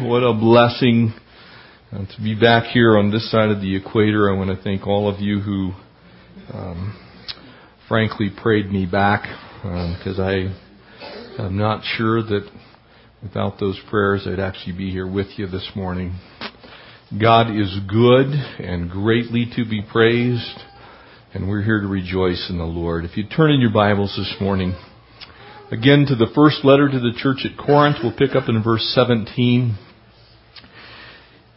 What a blessing uh, to be back here on this side of the equator. I want to thank all of you who, um, frankly, prayed me back because um, I am not sure that without those prayers I'd actually be here with you this morning. God is good and greatly to be praised, and we're here to rejoice in the Lord. If you turn in your Bibles this morning, again to the first letter to the church at Corinth, we'll pick up in verse 17.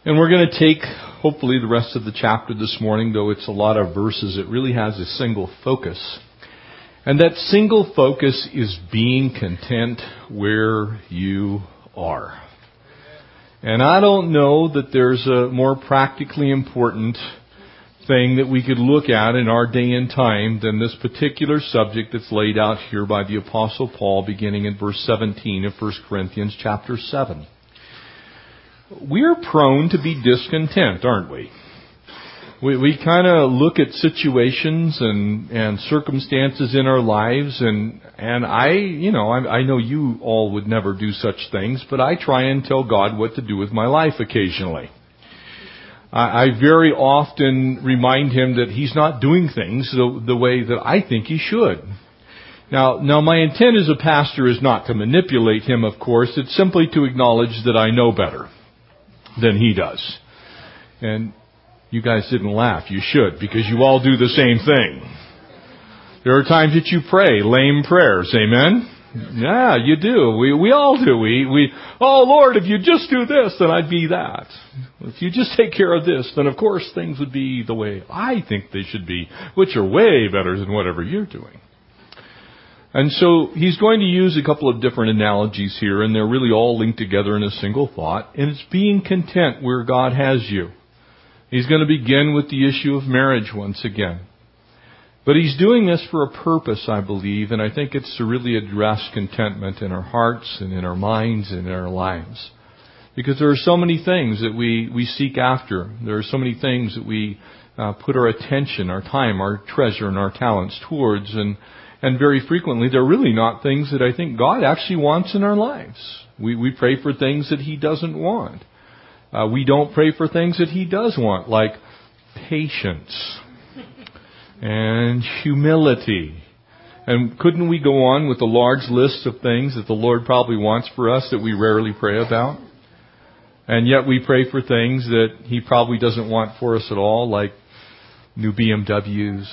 And we're going to take, hopefully, the rest of the chapter this morning, though it's a lot of verses, it really has a single focus. And that single focus is being content where you are. And I don't know that there's a more practically important thing that we could look at in our day and time than this particular subject that's laid out here by the apostle Paul beginning in verse 17 of 1 Corinthians chapter 7 we're prone to be discontent, aren't we? We, we kind of look at situations and, and circumstances in our lives and, and I, you know, I, I know you all would never do such things, but I try and tell God what to do with my life occasionally. I, I very often remind Him that He's not doing things the, the way that I think He should. Now, now my intent as a pastor is not to manipulate Him, of course. It's simply to acknowledge that I know better than he does. And you guys didn't laugh. You should, because you all do the same thing. There are times that you pray lame prayers. Amen? Yeah, you do. We, we all do. We, we, oh Lord, if you just do this, then I'd be that. If you just take care of this, then of course things would be the way I think they should be, which are way better than whatever you're doing. And so he's going to use a couple of different analogies here, and they're really all linked together in a single thought, and it's being content where God has you. He's going to begin with the issue of marriage once again. But he's doing this for a purpose, I believe, and I think it's to really address contentment in our hearts and in our minds and in our lives. Because there are so many things that we, we seek after. There are so many things that we uh, put our attention, our time, our treasure, and our talents towards, and and very frequently, they're really not things that I think God actually wants in our lives. We, we pray for things that He doesn't want. Uh, we don't pray for things that He does want, like patience and humility. And couldn't we go on with a large list of things that the Lord probably wants for us that we rarely pray about? And yet we pray for things that He probably doesn't want for us at all, like new BMWs,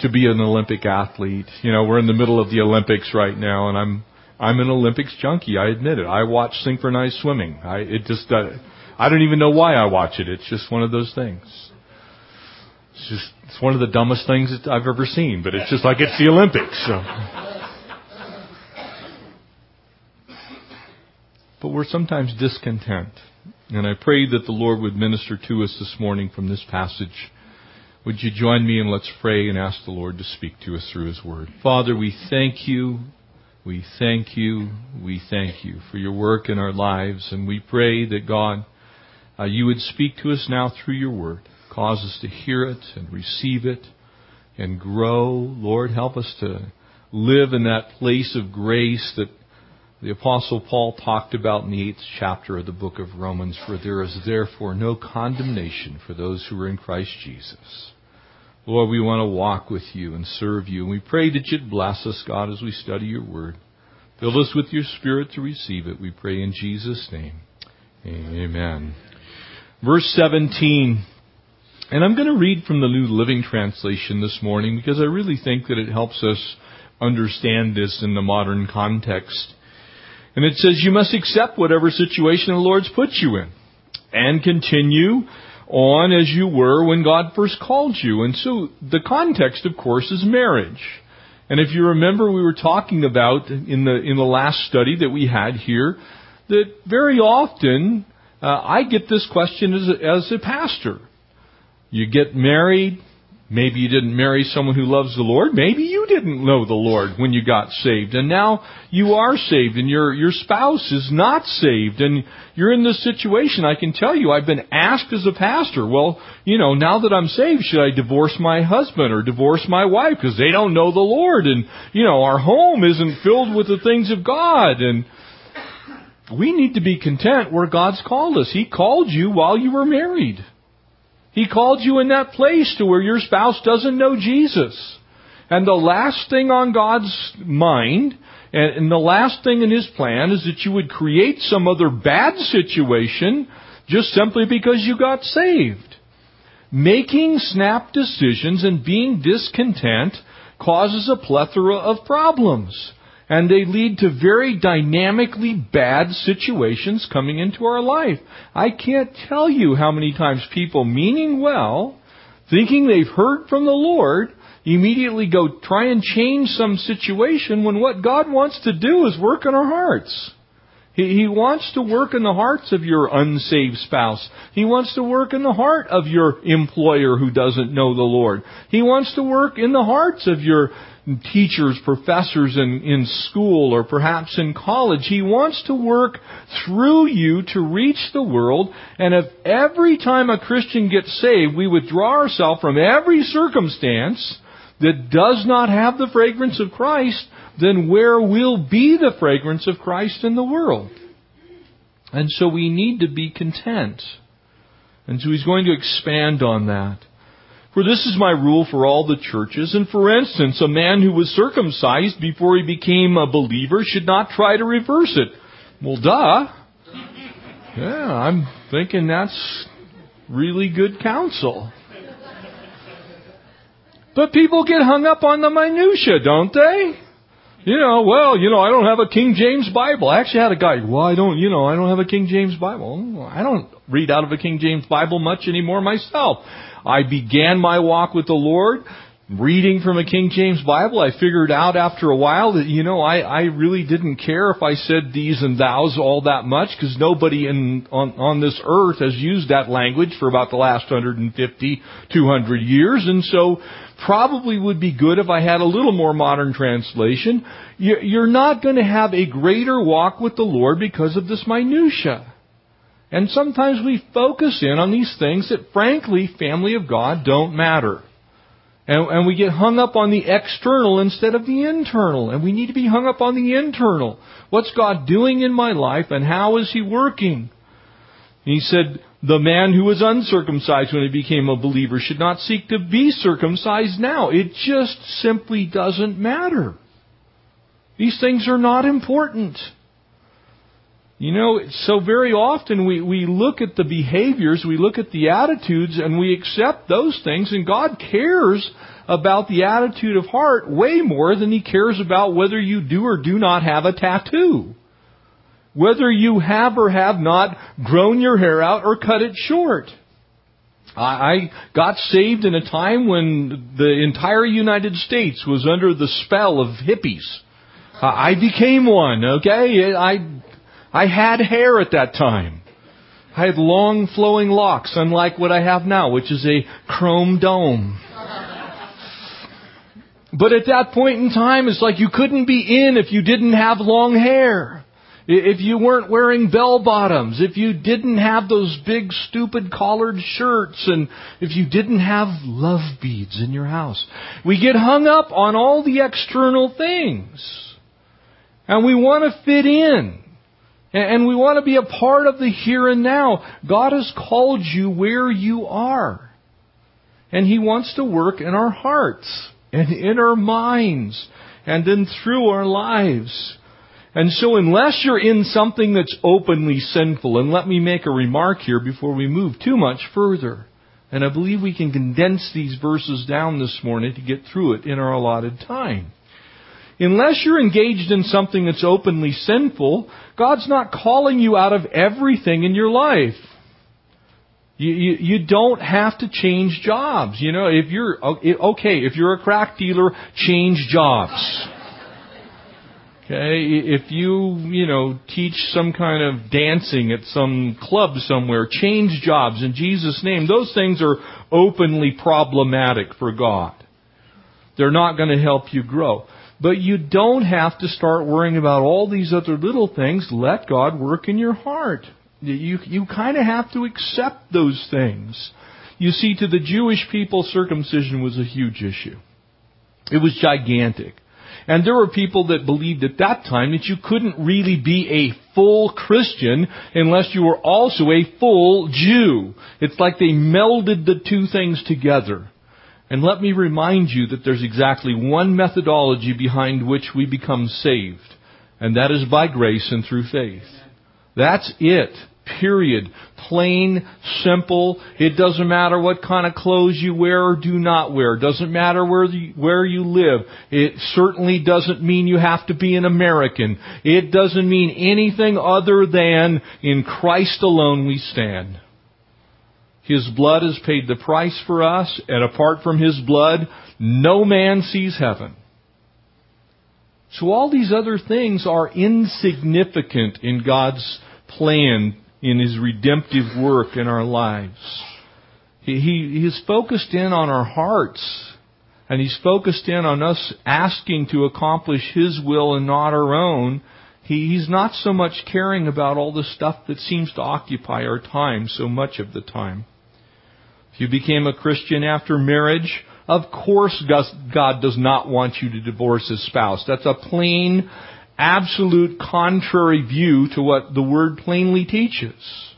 to be an Olympic athlete. You know, we're in the middle of the Olympics right now, and I'm I'm an Olympics junkie. I admit it. I watch synchronized swimming. I it just uh, I don't even know why I watch it. It's just one of those things. It's just it's one of the dumbest things that I've ever seen, but it's just like it's the Olympics. So. But we're sometimes discontent. And I pray that the Lord would minister to us this morning from this passage would you join me and let's pray and ask the Lord to speak to us through His Word. Father, we thank you. We thank you. We thank you for your work in our lives. And we pray that God, uh, you would speak to us now through your Word. Cause us to hear it and receive it and grow. Lord, help us to live in that place of grace that the apostle Paul talked about in the eighth chapter of the book of Romans, for there is therefore no condemnation for those who are in Christ Jesus. Lord, we want to walk with you and serve you. And we pray that you'd bless us, God, as we study your word. Fill us with your spirit to receive it. We pray in Jesus' name. Amen. Verse 17. And I'm going to read from the New Living Translation this morning because I really think that it helps us understand this in the modern context. And it says, You must accept whatever situation the Lord's put you in and continue on as you were when God first called you. And so the context, of course, is marriage. And if you remember, we were talking about in the in the last study that we had here that very often uh, I get this question as a, as a pastor. You get married, Maybe you didn't marry someone who loves the Lord. Maybe you didn't know the Lord when you got saved. And now you are saved and your, your spouse is not saved. And you're in this situation. I can tell you, I've been asked as a pastor, well, you know, now that I'm saved, should I divorce my husband or divorce my wife? Because they don't know the Lord. And, you know, our home isn't filled with the things of God. And we need to be content where God's called us. He called you while you were married. He called you in that place to where your spouse doesn't know Jesus. And the last thing on God's mind and, the last thing in His plan is that you would create some other bad situation just simply because you got saved. Making snap decisions and being discontent causes a plethora of problems. And they lead to very dynamically bad situations coming into our life. I can't tell you how many times people meaning well, thinking they've heard from the Lord, immediately go try and change some situation when what God wants to do is work in our hearts. He, wants to work in the hearts of your unsaved spouse. He wants to work in the heart of your employer who doesn't know the Lord. He wants to work in the hearts of your teachers, professors in, in school or perhaps in college. He wants to work through you to reach the world. And if every time a Christian gets saved, we withdraw ourselves from every circumstance that does not have the fragrance of Christ, then where will be the fragrance of Christ in the world? And so we need to be content. And so he's going to expand on that. For this is my rule for all the churches. And for instance, a man who was circumcised before he became a believer should not try to reverse it. Well, duh. Yeah, I'm thinking that's really good counsel. But people get hung up on the minutia, don't they? You know, well, you know, I don't have a King James Bible. I actually had a guy, well, I don't, you know, I don't have a King James Bible. I don't read out of a King James Bible much anymore myself. I began my walk with the Lord reading from a King James Bible. I figured out after a while that, you know, I, I really didn't care if I said these and thous all that much because nobody in, on, on this earth has used that language for about the last 150, 200 years. And so probably would be good if I had a little more modern translation. You're not going to have a greater walk with the Lord because of this minutia. And sometimes we focus in on these things that frankly, family of God, don't matter. And, and, we get hung up on the external instead of the internal. And we need to be hung up on the internal. What's God doing in my life and how is He working? And he said, the man who was uncircumcised when he became a believer should not seek to be circumcised now. It just simply doesn't matter. These things are not important. You know, so very often we, we look at the behaviors, we look at the attitudes, and we accept those things, and God cares about the attitude of heart way more than He cares about whether you do or do not have a tattoo whether you have or have not grown your hair out or cut it short. I got saved in a time when the entire United States was under the spell of hippies. I became one, okay? I, I had hair at that time. I had long flowing locks, unlike what I have now, which is a chrome dome. But at that point in time, it's like you couldn't be in if you didn't have long hair. If you weren't wearing bell bottoms, if you didn't have those big stupid collared shirts, and if you didn't have love beads in your house. We get hung up on all the external things. And we want to fit in. And we want to be a part of the here and now. God has called you where you are. And He wants to work in our hearts and in our minds and then through our lives. And so unless you're in something that's openly sinful, and let me make a remark here before we move too much further, and I believe we can condense these verses down this morning to get through it in our allotted time. Unless you're engaged in something that's openly sinful, God's not calling you out of everything in your life. You, you, you, don't have to change jobs. You know, if you're, okay, if you're a crack dealer, change jobs. Okay, if you, you know, teach some kind of dancing at some club somewhere, change jobs in Jesus' name. Those things are openly problematic for God. They're not going to help you grow. But you don't have to start worrying about all these other little things. Let God work in your heart. You, you kind of have to accept those things. You see, to the Jewish people, circumcision was a huge issue. It was gigantic. And there were people that believed at that time that you couldn't really be a full Christian unless you were also a full Jew. It's like they melded the two things together. And let me remind you that there's exactly one methodology behind which we become saved. And that is by grace and through faith. That's it. Period. Plain, simple. It doesn't matter what kind of clothes you wear or do not wear. It doesn't matter where, the, where you live. It certainly doesn't mean you have to be an American. It doesn't mean anything other than in Christ alone we stand. His blood has paid the price for us, and apart from His blood, no man sees heaven. So all these other things are insignificant in God's plan in His redemptive work in our lives. He, he, he's focused in on our hearts. And He's focused in on us asking to accomplish His will and not our own. He, he's not so much caring about all the stuff that seems to occupy our time so much of the time. If you became a Christian after marriage, of course God does not want you to divorce his spouse. That's a plain absolute contrary view to what the Word plainly teaches.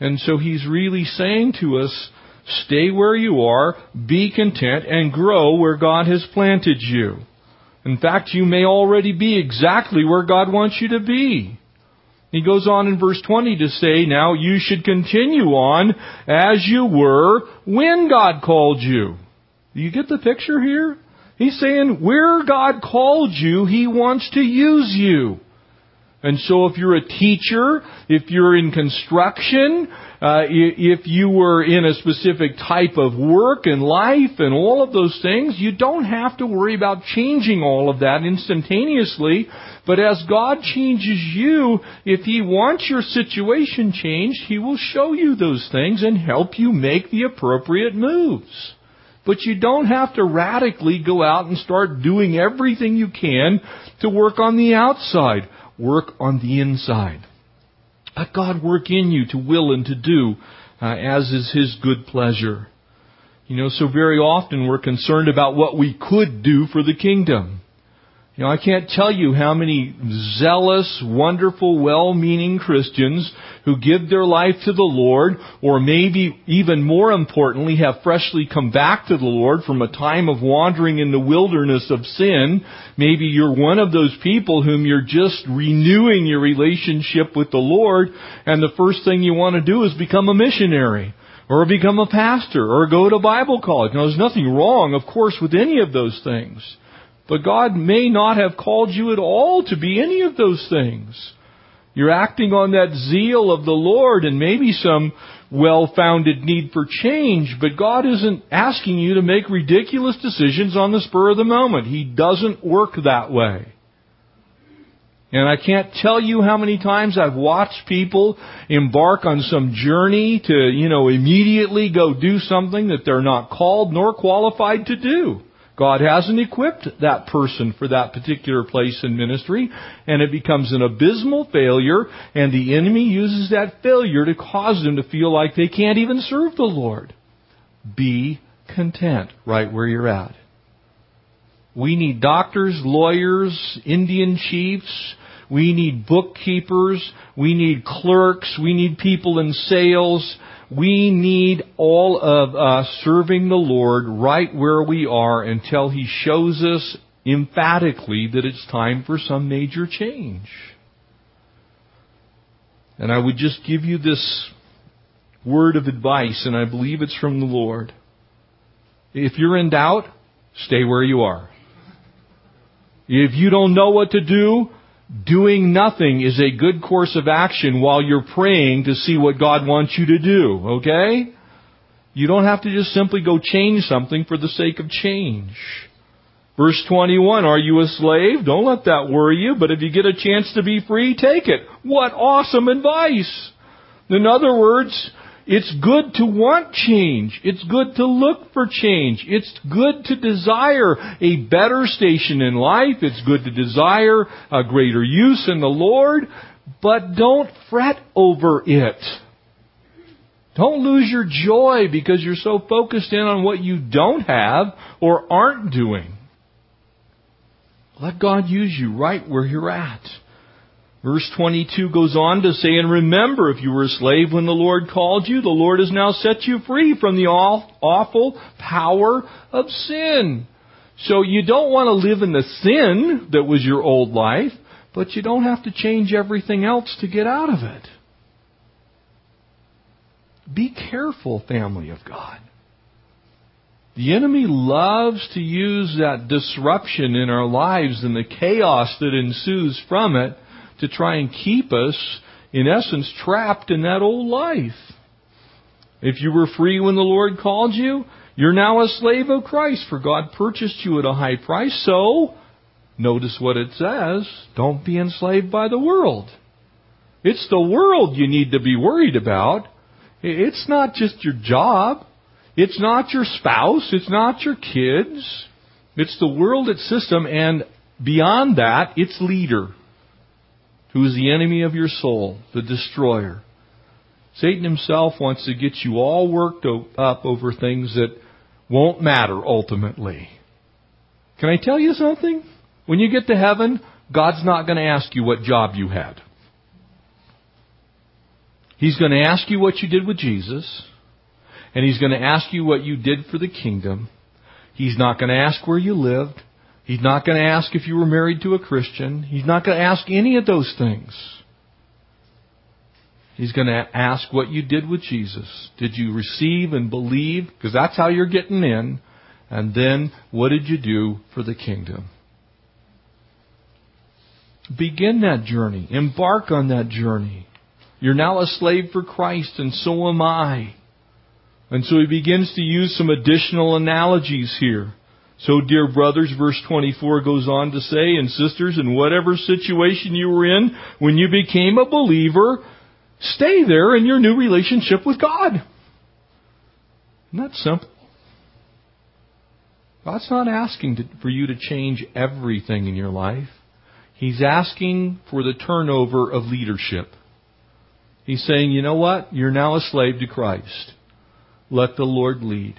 And so he's really saying to us, stay where you are, be content, and grow where God has planted you. In fact, you may already be exactly where God wants you to be. He goes on in verse 20 to say, now you should continue on as you were when God called you. Do you get the picture here? He's saying, where God called you, He wants to use you. And so if you're a teacher, if you're in construction, uh, if you were in a specific type of work and life and all of those things, you don't have to worry about changing all of that instantaneously. But as God changes you, if He wants your situation changed, He will show you those things and help you make the appropriate moves. But you don't have to radically go out and start doing everything you can to work on the outside. Work on the inside. Let God work in you to will and to do uh, as is His good pleasure. You know, so very often we're concerned about what we could do for the kingdom. You know, I can't tell you how many zealous, wonderful, well-meaning Christians who give their life to the Lord, or maybe even more importantly, have freshly come back to the Lord from a time of wandering in the wilderness of sin. Maybe you're one of those people whom you're just renewing your relationship with the Lord, and the first thing you want to do is become a missionary or become a pastor, or go to Bible college. Now, there's nothing wrong, of course, with any of those things. But God may not have called you at all to be any of those things. You're acting on that zeal of the Lord and maybe some well-founded need for change, but God isn't asking you to make ridiculous decisions on the spur of the moment. He doesn't work that way. And I can't tell you how many times I've watched people embark on some journey to, you know, immediately go do something that they're not called nor qualified to do. God hasn't equipped that person for that particular place in ministry, and it becomes an abysmal failure, and the enemy uses that failure to cause them to feel like they can't even serve the Lord. Be content right where you're at. We need doctors, lawyers, Indian chiefs, we need bookkeepers, we need clerks, we need people in sales, we need all of us serving the Lord right where we are until He shows us emphatically that it's time for some major change. And I would just give you this word of advice, and I believe it's from the Lord. If you're in doubt, stay where you are. If you don't know what to do, Doing nothing is a good course of action while you're praying to see what God wants you to do, okay? You don't have to just simply go change something for the sake of change. Verse 21, are you a slave? Don't let that worry you, but if you get a chance to be free, take it. What awesome advice! In other words, it's good to want change. It's good to look for change. It's good to desire a better station in life. It's good to desire a greater use in the Lord. But don't fret over it. Don't lose your joy because you're so focused in on what you don't have or aren't doing. Let God use you right where you're at. Verse 22 goes on to say, And remember, if you were a slave when the Lord called you, the Lord has now set you free from the awful power of sin. So you don't want to live in the sin that was your old life, but you don't have to change everything else to get out of it. Be careful, family of God. The enemy loves to use that disruption in our lives and the chaos that ensues from it to try and keep us, in essence, trapped in that old life. If you were free when the Lord called you, you're now a slave of Christ, for God purchased you at a high price. So, notice what it says don't be enslaved by the world. It's the world you need to be worried about. It's not just your job. It's not your spouse. It's not your kids. It's the world, its system, and beyond that, its leader, who is the enemy of your soul, the destroyer. Satan himself wants to get you all worked up over things that won't matter ultimately. Can I tell you something? When you get to heaven, God's not going to ask you what job you had. He's going to ask you what you did with Jesus, and He's going to ask you what you did for the kingdom. He's not going to ask where you lived. He's not going to ask if you were married to a Christian. He's not going to ask any of those things. He's going to ask what you did with Jesus. Did you receive and believe? Because that's how you're getting in. And then, what did you do for the kingdom? Begin that journey. Embark on that journey. You're now a slave for Christ, and so am I. And so he begins to use some additional analogies here. So, dear brothers, verse 24 goes on to say, and sisters, in whatever situation you were in when you became a believer, Stay there in your new relationship with God. Isn't that simple? God's not asking to, for you to change everything in your life. He's asking for the turnover of leadership. He's saying, you know what? You're now a slave to Christ. Let the Lord lead.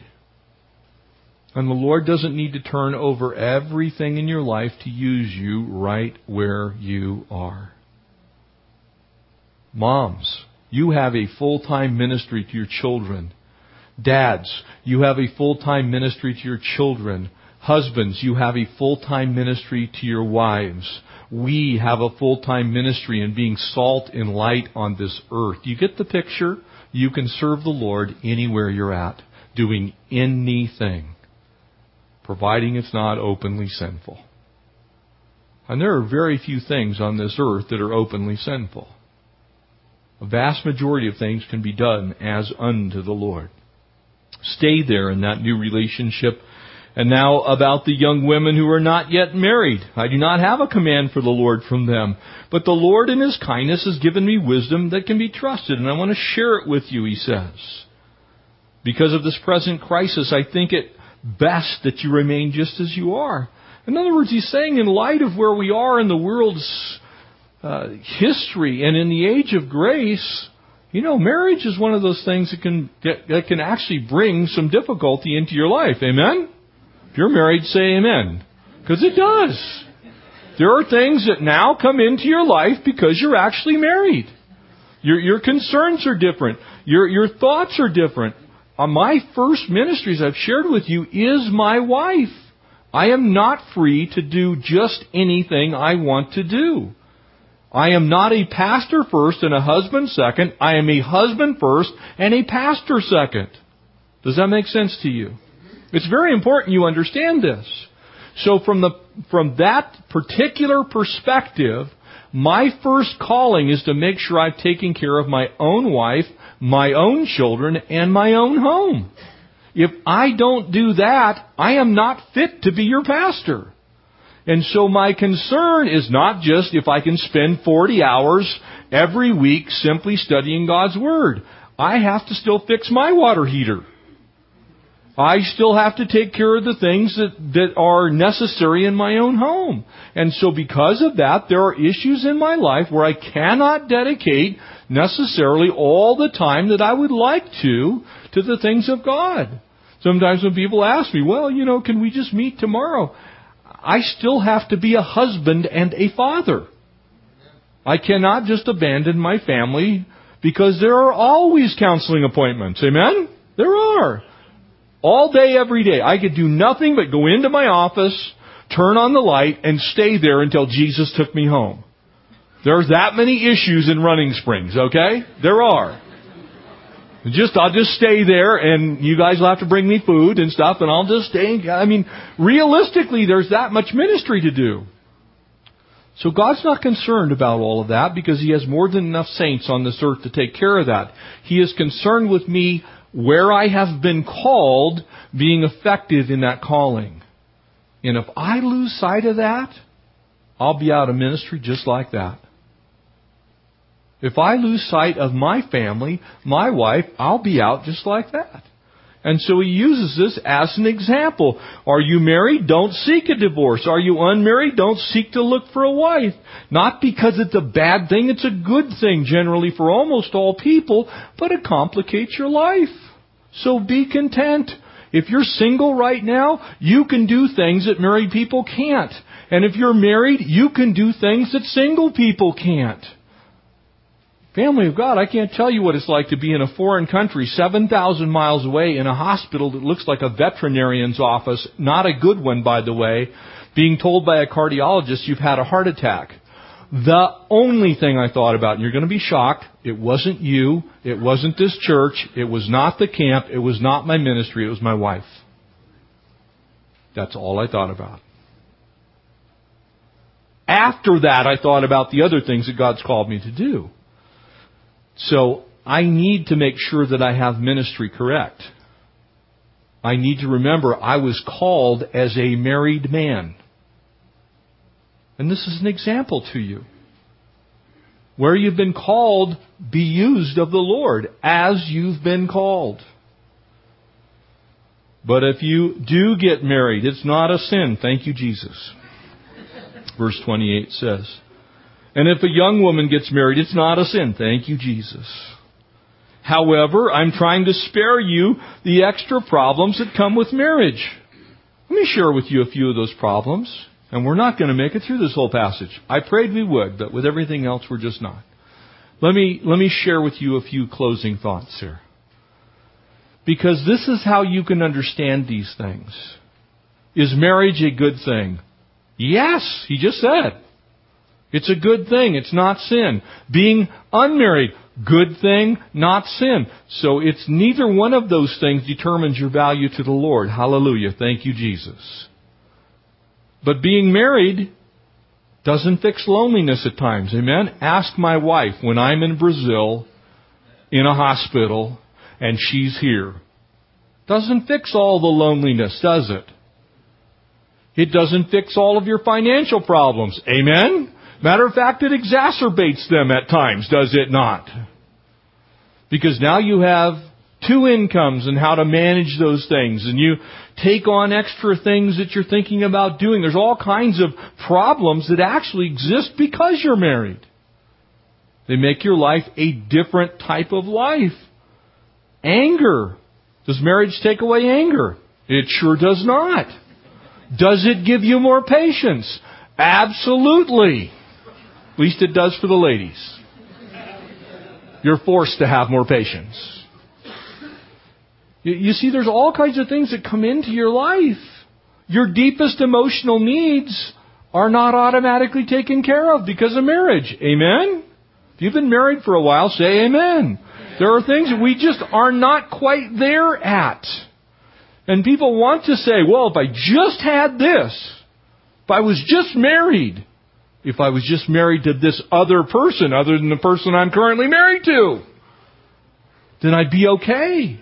And the Lord doesn't need to turn over everything in your life to use you right where you are. Moms, you have a full-time ministry to your children. Dads, you have a full-time ministry to your children. Husbands, you have a full-time ministry to your wives. We have a full-time ministry in being salt and light on this earth. You get the picture? You can serve the Lord anywhere you're at, doing anything, providing it's not openly sinful. And there are very few things on this earth that are openly sinful. A vast majority of things can be done as unto the Lord. Stay there in that new relationship. And now about the young women who are not yet married. I do not have a command for the Lord from them. But the Lord in His kindness has given me wisdom that can be trusted, and I want to share it with you, He says. Because of this present crisis, I think it best that you remain just as you are. In other words, He's saying in light of where we are in the world's uh, history and in the age of grace, you know, marriage is one of those things that can that can actually bring some difficulty into your life. Amen. If you're married, say amen, because it does. There are things that now come into your life because you're actually married. Your your concerns are different. Your your thoughts are different. On my first ministries I've shared with you is my wife. I am not free to do just anything I want to do. I am not a pastor first and a husband second. I am a husband first and a pastor second. Does that make sense to you? It's very important you understand this. So from the, from that particular perspective, my first calling is to make sure I've taken care of my own wife, my own children, and my own home. If I don't do that, I am not fit to be your pastor. And so my concern is not just if I can spend 40 hours every week simply studying God's Word. I have to still fix my water heater. I still have to take care of the things that, that are necessary in my own home. And so because of that, there are issues in my life where I cannot dedicate necessarily all the time that I would like to to the things of God. Sometimes when people ask me, well, you know, can we just meet tomorrow? I still have to be a husband and a father. I cannot just abandon my family because there are always counseling appointments. Amen? There are. All day, every day. I could do nothing but go into my office, turn on the light, and stay there until Jesus took me home. There's that many issues in Running Springs, okay? There are. Just, I'll just stay there and you guys will have to bring me food and stuff and I'll just stay. I mean, realistically, there's that much ministry to do. So God's not concerned about all of that because He has more than enough saints on this earth to take care of that. He is concerned with me where I have been called being effective in that calling. And if I lose sight of that, I'll be out of ministry just like that. If I lose sight of my family, my wife, I'll be out just like that. And so he uses this as an example. Are you married? Don't seek a divorce. Are you unmarried? Don't seek to look for a wife. Not because it's a bad thing, it's a good thing generally for almost all people, but it complicates your life. So be content. If you're single right now, you can do things that married people can't. And if you're married, you can do things that single people can't. Family of God, I can't tell you what it's like to be in a foreign country, 7,000 miles away, in a hospital that looks like a veterinarian's office, not a good one, by the way, being told by a cardiologist you've had a heart attack. The only thing I thought about, and you're going to be shocked, it wasn't you, it wasn't this church, it was not the camp, it was not my ministry, it was my wife. That's all I thought about. After that, I thought about the other things that God's called me to do. So I need to make sure that I have ministry correct. I need to remember I was called as a married man. And this is an example to you. Where you've been called, be used of the Lord as you've been called. But if you do get married, it's not a sin. Thank you, Jesus. Verse 28 says. And if a young woman gets married, it's not a sin. Thank you, Jesus. However, I'm trying to spare you the extra problems that come with marriage. Let me share with you a few of those problems. And we're not going to make it through this whole passage. I prayed we would, but with everything else, we're just not. Let me, let me share with you a few closing thoughts here. Because this is how you can understand these things. Is marriage a good thing? Yes, he just said. It's a good thing. It's not sin. Being unmarried, good thing, not sin. So it's neither one of those things determines your value to the Lord. Hallelujah. Thank you, Jesus. But being married doesn't fix loneliness at times. Amen? Ask my wife when I'm in Brazil in a hospital and she's here. Doesn't fix all the loneliness, does it? It doesn't fix all of your financial problems. Amen? Matter of fact, it exacerbates them at times, does it not? Because now you have two incomes and how to manage those things and you take on extra things that you're thinking about doing. There's all kinds of problems that actually exist because you're married. They make your life a different type of life. Anger. Does marriage take away anger? It sure does not. Does it give you more patience? Absolutely. At least it does for the ladies. You're forced to have more patience. You see, there's all kinds of things that come into your life. Your deepest emotional needs are not automatically taken care of because of marriage. Amen? If you've been married for a while, say amen. There are things we just are not quite there at. And people want to say, well, if I just had this, if I was just married, if I was just married to this other person other than the person I'm currently married to. Then I'd be okay.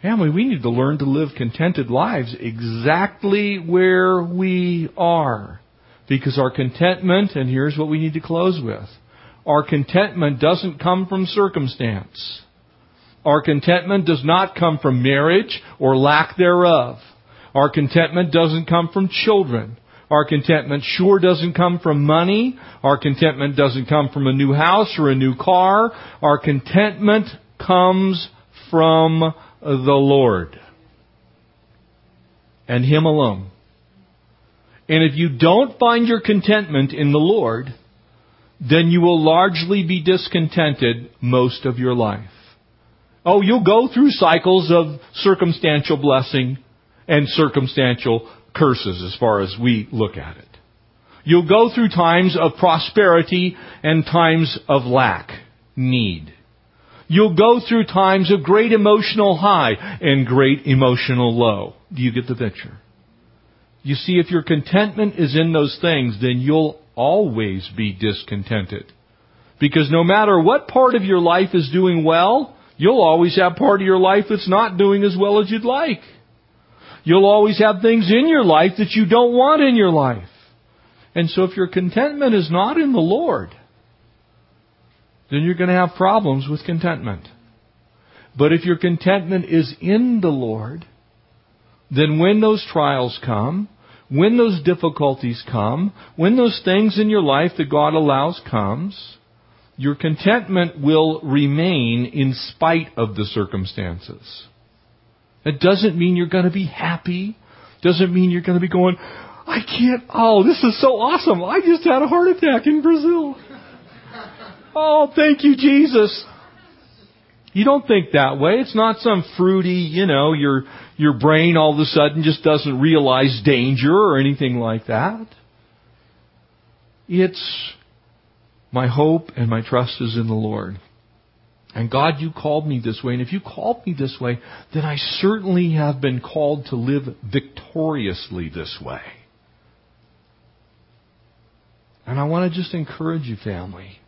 Family, we need to learn to live contented lives exactly where we are. Because our contentment, and here's what we need to close with, our contentment doesn't come from circumstance. Our contentment does not come from marriage or lack thereof. Our contentment doesn't come from children. Our contentment sure doesn't come from money. Our contentment doesn't come from a new house or a new car. Our contentment comes from the Lord. And Him alone. And if you don't find your contentment in the Lord, then you will largely be discontented most of your life. Oh, you'll go through cycles of circumstantial blessing and circumstantial curses as far as we look at it. You'll go through times of prosperity and times of lack, need. You'll go through times of great emotional high and great emotional low. Do you get the picture? You see, if your contentment is in those things, then you'll always be discontented. Because no matter what part of your life is doing well, you'll always have part of your life that's not doing as well as you'd like. You'll always have things in your life that you don't want in your life. And so if your contentment is not in the Lord, then you're going to have problems with contentment. But if your contentment is in the Lord, then when those trials come, when those difficulties come, when those things in your life that God allows comes, your contentment will remain in spite of the circumstances. It doesn't mean you're going to be happy. Doesn't mean you're going to be going, I can't, oh, this is so awesome. I just had a heart attack in Brazil. Oh, thank you, Jesus. You don't think that way. It's not some fruity, you know, your, your brain all of a sudden just doesn't realize danger or anything like that. It's my hope and my trust is in the Lord. And God, you called me this way. And if you called me this way, then I certainly have been called to live victoriously this way. And I want to just encourage you, family.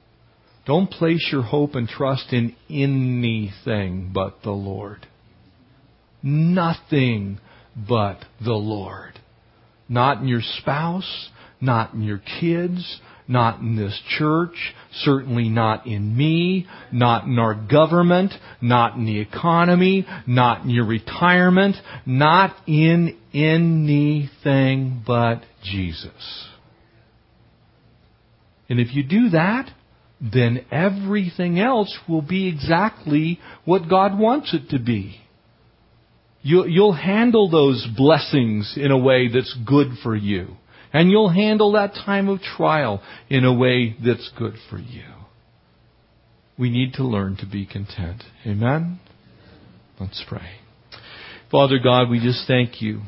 Don't place your hope and trust in anything but the Lord. Nothing but the Lord. Not in your spouse, not in your kids, not in this church, certainly not in me, not in our government, not in the economy, not in your retirement, not in anything but Jesus. And if you do that, then everything else will be exactly what God wants it to be. You'll handle those blessings in a way that's good for you. And you'll handle that time of trial in a way that's good for you. We need to learn to be content. Amen? Let's pray. Father God, we just thank you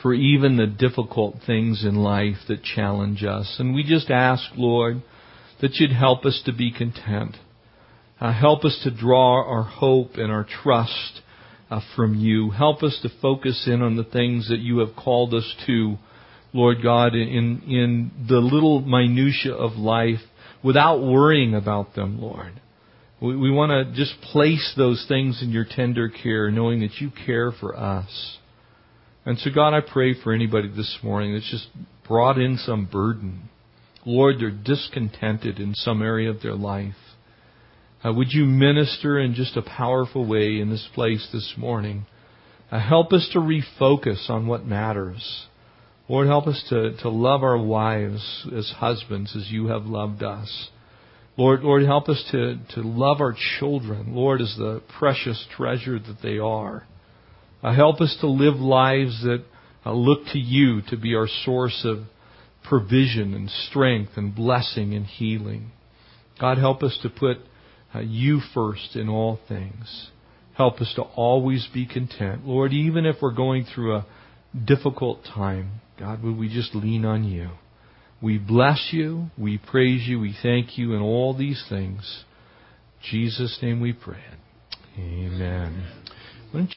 for even the difficult things in life that challenge us. And we just ask, Lord, that you'd help us to be content. Uh, help us to draw our hope and our trust uh, from you. Help us to focus in on the things that you have called us to Lord God, in, in the little minutia of life without worrying about them, Lord. We, we want to just place those things in your tender care, knowing that you care for us. And so, God, I pray for anybody this morning that's just brought in some burden. Lord, they're discontented in some area of their life. Uh, would you minister in just a powerful way in this place this morning? Uh, help us to refocus on what matters. Lord, help us to, to love our wives as husbands as you have loved us. Lord, Lord, help us to, to love our children, Lord, as the precious treasure that they are. Uh, help us to live lives that uh, look to you to be our source of provision and strength and blessing and healing. God, help us to put uh, you first in all things. Help us to always be content. Lord, even if we're going through a difficult time, God, would we just lean on you? We bless you, we praise you, we thank you in all these things. In Jesus' name we pray. Amen. Amen.